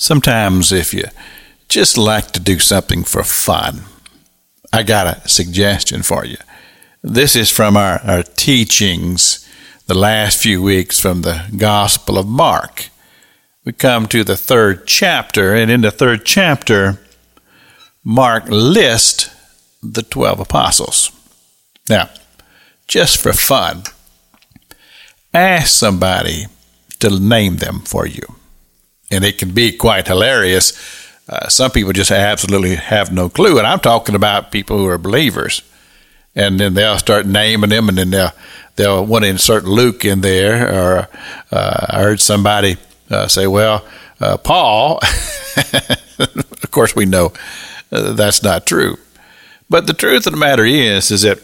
Sometimes, if you just like to do something for fun, I got a suggestion for you. This is from our, our teachings the last few weeks from the Gospel of Mark. We come to the third chapter, and in the third chapter, Mark lists the 12 apostles. Now, just for fun, ask somebody to name them for you and it can be quite hilarious. Uh, some people just absolutely have no clue, and I'm talking about people who are believers, and then they'll start naming them, and then they'll they'll want to insert Luke in there, or uh, I heard somebody uh, say, "Well, uh, Paul." of course, we know uh, that's not true, but the truth of the matter is, is that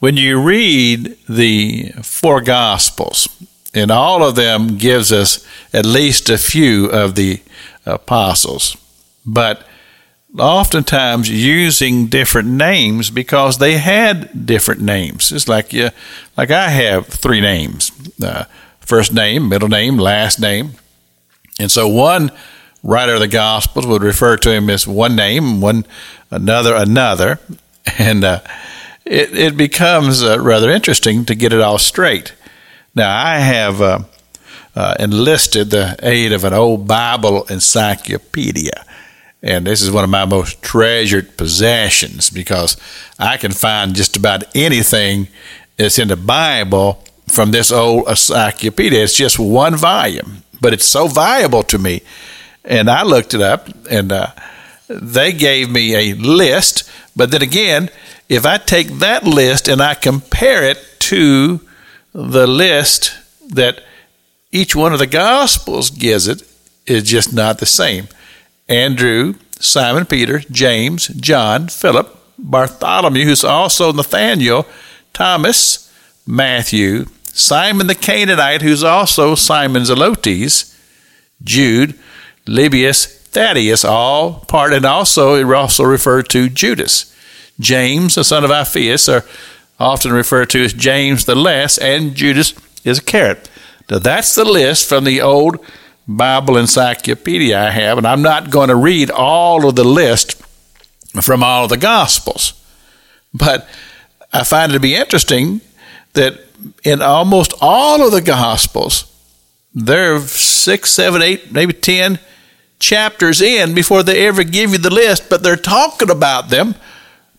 when you read the four Gospels, and all of them gives us at least a few of the apostles, but oftentimes using different names because they had different names. It's like yeah, like I have three names: uh, first name, middle name, last name, and so one writer of the Gospels would refer to him as one name, one another another, and uh, it it becomes uh, rather interesting to get it all straight. Now, I have uh, uh, enlisted the aid of an old Bible encyclopedia. And this is one of my most treasured possessions because I can find just about anything that's in the Bible from this old encyclopedia. It's just one volume, but it's so valuable to me. And I looked it up, and uh, they gave me a list. But then again, if I take that list and I compare it to the list that each one of the Gospels gives it is just not the same. Andrew, Simon Peter, James, John, Philip, Bartholomew, who's also Nathaniel, Thomas, Matthew, Simon the Canaanite, who's also Simon Zelotes, Jude, Lebbaeus, Thaddeus, all part, and also it also referred to Judas, James, the son of Alphaeus, or often referred to as James the Less, and Judas is Iscariot. Now, that's the list from the old Bible encyclopedia I have, and I'm not going to read all of the list from all of the Gospels. But I find it to be interesting that in almost all of the Gospels, there are six, seven, eight, maybe ten chapters in before they ever give you the list, but they're talking about them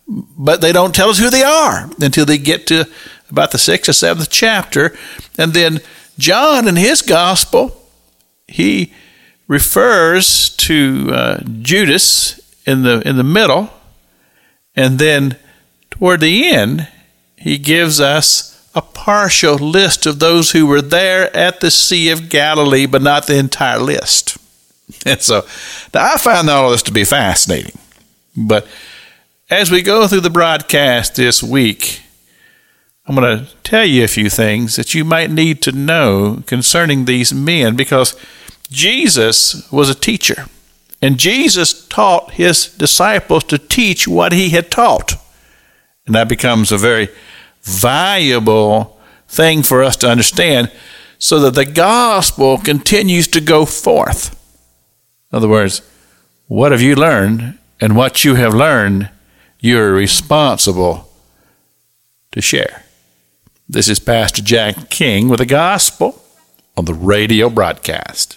but they don't tell us who they are until they get to about the sixth or seventh chapter. And then John in his gospel, he refers to uh, Judas in the in the middle, and then toward the end, he gives us a partial list of those who were there at the Sea of Galilee, but not the entire list. And so, now I find all this to be fascinating, but as we go through the broadcast this week, I'm going to tell you a few things that you might need to know concerning these men because Jesus was a teacher and Jesus taught his disciples to teach what he had taught. And that becomes a very valuable thing for us to understand so that the gospel continues to go forth. In other words, what have you learned? And what you have learned you're responsible to share. This is Pastor Jack King with the gospel on the radio broadcast.